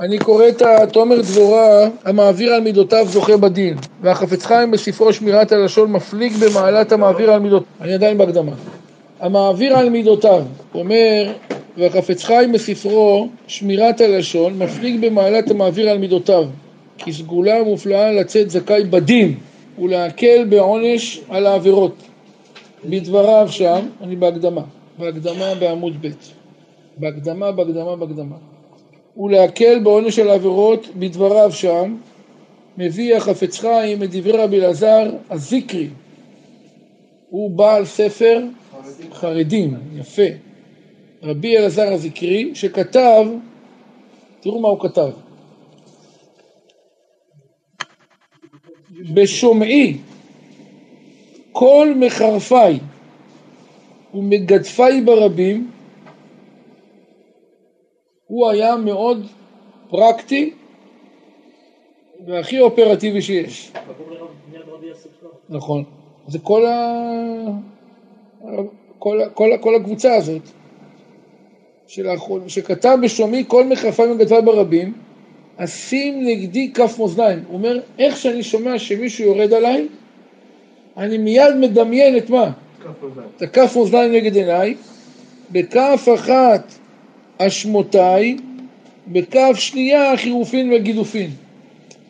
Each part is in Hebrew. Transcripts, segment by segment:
אני קורא את התומר דבורה, המעביר על מידותיו זוכה בדין, והחפץ חיים בספרו שמירת הלשון מפליג במעלת המעביר על מידותיו. אני עדיין בהקדמה. המעביר על מידותיו, אומר, והחפץ חיים בספרו שמירת הלשון מפליג במעלת המעביר על מידותיו, כי סגולה מופלאה לצאת זכאי בדין ולהקל בעונש על העבירות. בדבריו שם, אני בהקדמה, בהקדמה בעמוד ב', בהקדמה, בהקדמה, בהקדמה. ולהקל בעונש על העבירות בדבריו שם, מביא החפץ חיים את דברי רבי אלעזר הזיקרי. הוא בעל ספר חרדים, יפה. רבי אלעזר הזיקרי, שכתב, תראו מה הוא כתב. בשומעי כל מחרפיי ומגדפיי ברבים הוא היה מאוד פרקטי והכי אופרטיבי שיש. נכון. זה כל, ה... כל, כל, כל הקבוצה הזאת של האחרון, שכתב בשומי כל מחרפיי ומגדפיי ברבים, אשים נגדי כף מאזניים. הוא אומר, איך שאני שומע שמישהו יורד עליי, אני מיד מדמיין את מה? את הכף מאזניים נגד עיניי, בכף אחת אשמותיי, בכף שנייה חירופין וגידופין.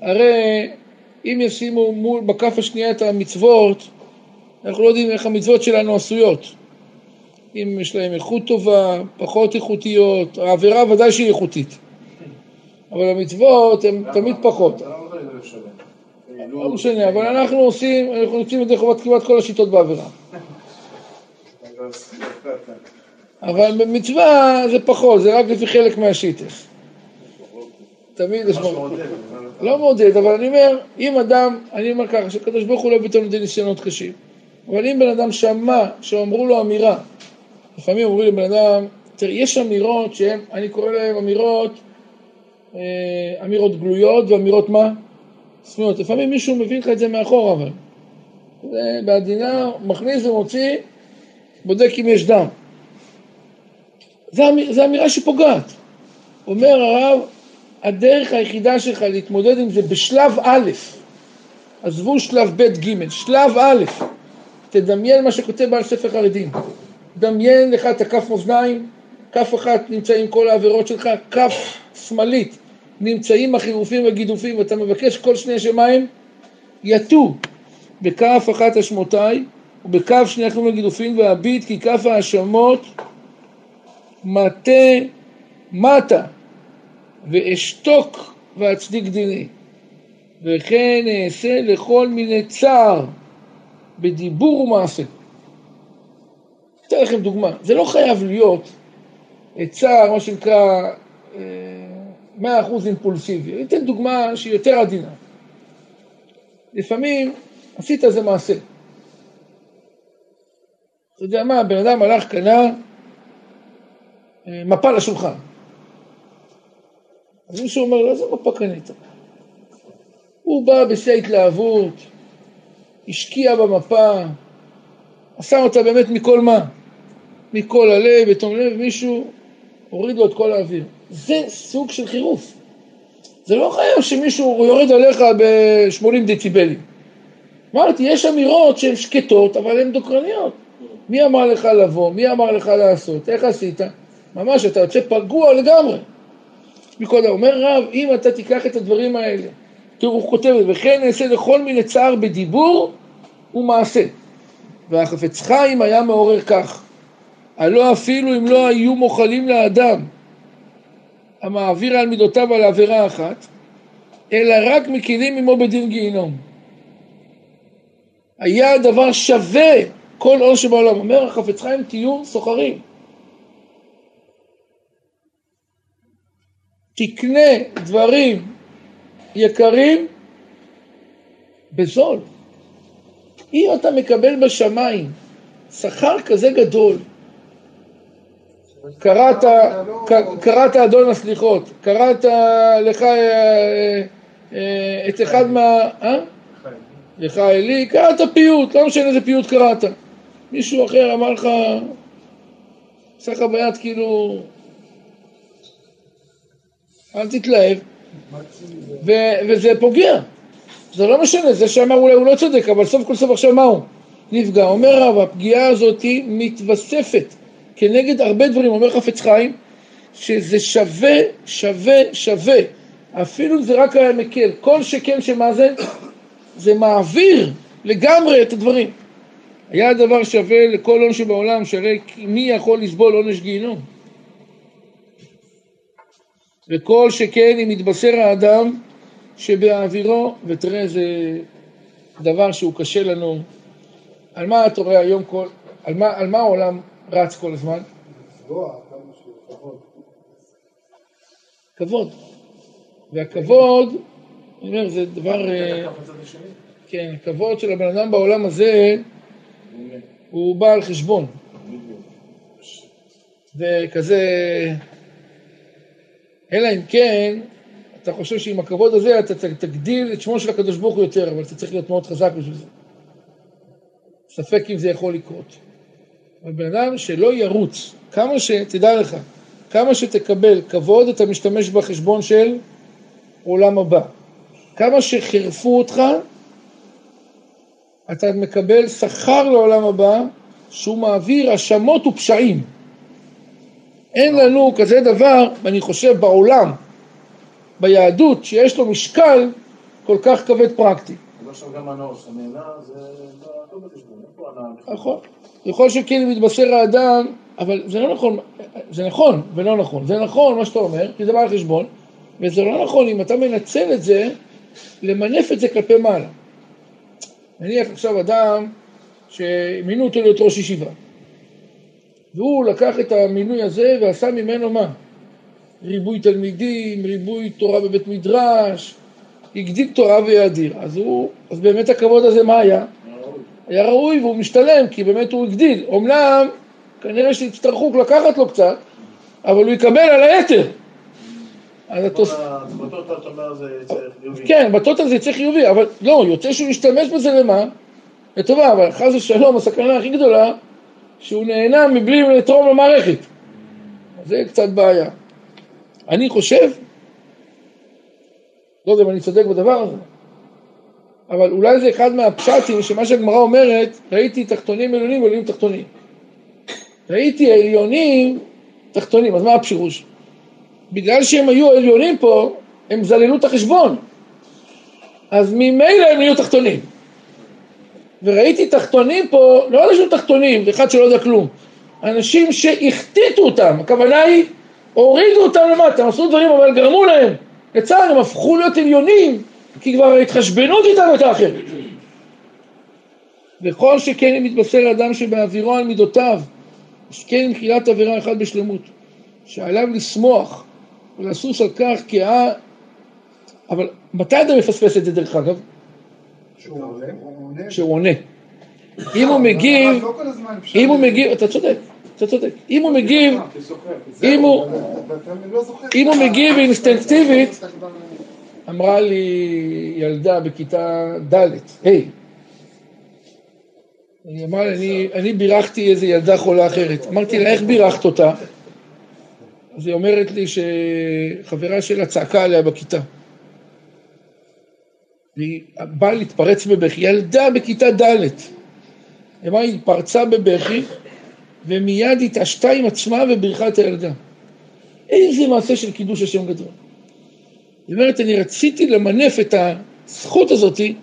הרי אם ישימו מול, בכף השנייה את המצוות, אנחנו לא יודעים איך המצוות שלנו עשויות. אם יש להם איכות טובה, פחות איכותיות, העבירה ודאי שהיא איכותית. אבל המצוות הן תמיד פחות. לא משנה, אבל אנחנו עושים, אנחנו את זה חובת כמעט כל השיטות בעבירה. אבל במצווה זה פחות, זה רק לפי חלק מהשיטס. תמיד יש... לא מעודד, אבל אני אומר, אם אדם, אני אומר ככה, שקדוש ברוך הוא לא ביטל לידי ניסיונות קשים, אבל אם בן אדם שמע שאמרו לו אמירה, לפעמים אומרים לבן אדם, תראה, יש אמירות שהן, אני קורא להן אמירות, אה, אמירות גלויות ואמירות מה? סמויות. לפעמים מישהו מבין לך את זה מאחור אבל. זה בעדינה, מכניס ומוציא, בודק אם יש דם. זו אמירה שפוגעת. אומר הרב, הדרך היחידה שלך להתמודד עם זה בשלב א', עזבו שלב ב' ג', שלב א', תדמיין מה שכותב בעל ספר חרדים. דמיין לך את הכף מאזניים, כף אחת נמצאים כל העבירות שלך, כף שמאלית נמצאים החירופים והגידופים, ואתה מבקש כל שני שמיים, יטו בכף אחת אשמותיי, ובכף שני החירופים והגידופים, והביט כי כף האשמות מטה מטה, ואשתוק ואצדיק דיני. וכן אעשה לכל מיני צער בדיבור ומעשה. אתן לכם דוגמה, זה לא חייב להיות צער, מה שנקרא, אה, מאה אחוז אימפולסיבי. אני אתן דוגמה שהיא יותר עדינה. לפעמים עשית איזה מעשה. אתה יודע מה, בן אדם הלך, קנה אה, מפה לשולחן. אז מישהו אומר לו, איזה מפה קנית? הוא בא בשיא ההתלהבות, השקיע במפה, עשה אותה באמת מכל מה? מכל הלב, בתום לב, מישהו הוריד לו את כל האוויר. זה סוג של חירוף. זה לא חייב שמישהו יורד עליך ב-80 דציבלים. אמרתי, יש אמירות שהן שקטות, אבל הן דוקרניות. מי אמר לך לבוא? מי אמר לך לעשות? איך עשית? ממש, אתה יוצא פגוע לגמרי. מקודם, אומר רב, אם אתה תיקח את הדברים האלה, תראו, הוא כותב, וכן נעשה לכל מיני צער בדיבור ומעשה. והחפץ חיים היה מעורר כך, הלא אפילו אם לא היו מוחלים לאדם המעביר על מידותיו על עבירה אחת, אלא רק מקילים עמו בדין גיהינום. היה הדבר שווה כל עול שבעולם. אומר החפץ חיים, תהיו סוחרים. תקנה דברים יקרים בזול. אם אתה מקבל בשמיים שכר כזה גדול, קראת, קראת אדון הסליחות, קראת לך אה, אה, את אחד מה... אה? לך אלי, קראת פיוט, לא משנה איזה פיוט קראת. מישהו אחר אמר לך, עשה לך ביד כאילו אל תתלהב, וזה פוגע. זה לא משנה, זה שאמר אולי הוא לא צודק, אבל סוף כל סוף עכשיו מה הוא? נפגע. אומר רב, הפגיעה הזאת מתווספת כנגד הרבה דברים, אומר חפץ חיים, שזה שווה, שווה, שווה. אפילו זה רק היה מקל, כל שכן שמה זה? זה מעביר לגמרי את הדברים. היה הדבר שווה לכל עונש שבעולם, שהרי מי יכול לסבול עונש גיהינום? וכל שכן אם יתבשר האדם שבאווירו, ותראה איזה דבר שהוא קשה לנו. על מה אתה רואה היום כל, על מה, על מה העולם רץ כל הזמן? כבוד. והכבוד, אני אומר, זה דבר... אה, כן, כבוד של הבן אדם בעולם הזה הוא בא על חשבון. וכזה, אלא אם כן, אתה חושב שעם הכבוד הזה אתה תגדיל את שמו של הקדוש ברוך הוא יותר, אבל אתה צריך להיות מאוד חזק בשביל זה. ספק אם זה יכול לקרות. אבל בן אדם שלא ירוץ, כמה ש... תדע לך, כמה שתקבל כבוד, אתה משתמש בחשבון של עולם הבא. כמה שחירפו אותך, אתה מקבל שכר לעולם הבא שהוא מעביר האשמות ופשעים. אין לנו כזה דבר, ואני חושב, בעולם, ביהדות, שיש לו משקל כל כך כבד פרקטי. נכון. יכול שכן מתבשר האדם, אבל זה לא נכון, זה נכון ולא נכון. זה נכון מה שאתה אומר, כי זה בא על חשבון, וזה לא נכון אם אתה מנצל את זה, למנף את זה כלפי מעלה. נניח עכשיו אדם שמינו אותו להיות ראש ישיבה, והוא לקח את המינוי הזה ועשה ממנו מה? ריבוי תלמידים, ריבוי תורה בבית מדרש, הגדיל תורה ויאדיר. אז הוא, אז באמת הכבוד הזה מה היה? היה ראוי והוא משתלם, כי באמת הוא הגדיל. אמנם, כנראה שיצטרכו לקחת לו קצת, אבל הוא יקבל על היתר. אז התוס... בטוטל אתה אומר זה צריך חיובי. כן, בטוטל זה צריך חיובי, אבל לא, יוצא שהוא ישתמש בזה למה? לטובה, אבל חס ושלום, הסכנה הכי גדולה, שהוא נהנה מבלי לתרום למערכת. זה קצת בעיה. אני חושב, לא יודע אם אני צודק בדבר הזה, אבל אולי זה אחד מהפשטים שמה שהגמרא אומרת, ראיתי תחתונים עליונים ועליונים תחתונים. ראיתי עליונים תחתונים, אז מה הפירוש? בגלל שהם היו עליונים פה, הם זללו את החשבון. אז ממילא הם נהיו תחתונים. וראיתי תחתונים פה, לא אנשים תחתונים, אחד שלא יודע כלום, אנשים שהחטיטו אותם, הכוונה היא, הורידו אותם למטה, עשו דברים אבל גרמו להם, לצער הם הפכו להיות עליונים, כי כבר ההתחשבנות איתם הייתה אחרת. וכל שכן אם מתבשר אדם שבאווירו על מידותיו, שכן עם תחילת עבירה אחת בשלמות, שעליו לשמוח ולסוס על כך כי ה... אבל מתי אתה מפספס את זה דרך אגב? שהוא עונה. אם הוא מגיב, לא אם הוא מגיב, אתה צודק, אתה צודק. אם הוא מגיב, אם הוא לא מגיב אינסטנקטיבית, אמרה לי ילדה בכיתה ד', היי, היא אמרה לי, אני בירכתי איזה ילדה חולה אחרת. אמרתי לה, איך בירכת אותה? אז היא אומרת לי שחברה שלה צעקה עליה בכיתה. והיא באה להתפרץ בבכי, ילדה בכיתה ד', אמרה, היא פרצה בבכי, ומיד התעשתה עם עצמה ובירכה את הילדה. איזה מעשה של קידוש השם גדול. היא אומרת, אני רציתי למנף את הזכות הזאתי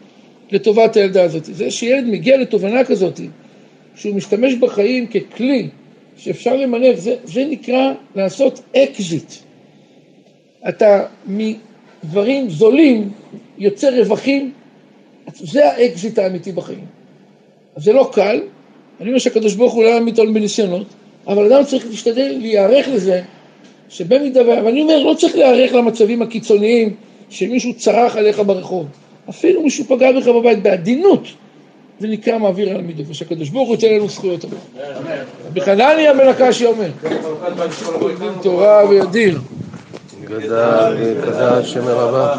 לטובת הילדה הזאתי. זה שילד מגיע לתובנה כזאתי, שהוא משתמש בחיים ככלי שאפשר למנף, זה, זה נקרא לעשות אקזיט. אתה מדברים זולים יוצר רווחים, זה האקזיט האמיתי בחיים. אז זה לא קל, אני אומר שהקדוש ברוך הוא לא יעמיד אותנו בניסיונות, אבל אדם צריך להשתדל להיערך לזה, שבמידה. ואני אומר, לא צריך להיערך למצבים הקיצוניים שמישהו צרח עליך ברחוב. אפילו מישהו פגע בך בבית בעדינות, זה נקרא מעביר על המידות, ושהקדוש ברוך הוא ייתן לנו זכויות. בחנניה בן הקשי אומר, תורה וידיר. גדל וקדש שם הרבה.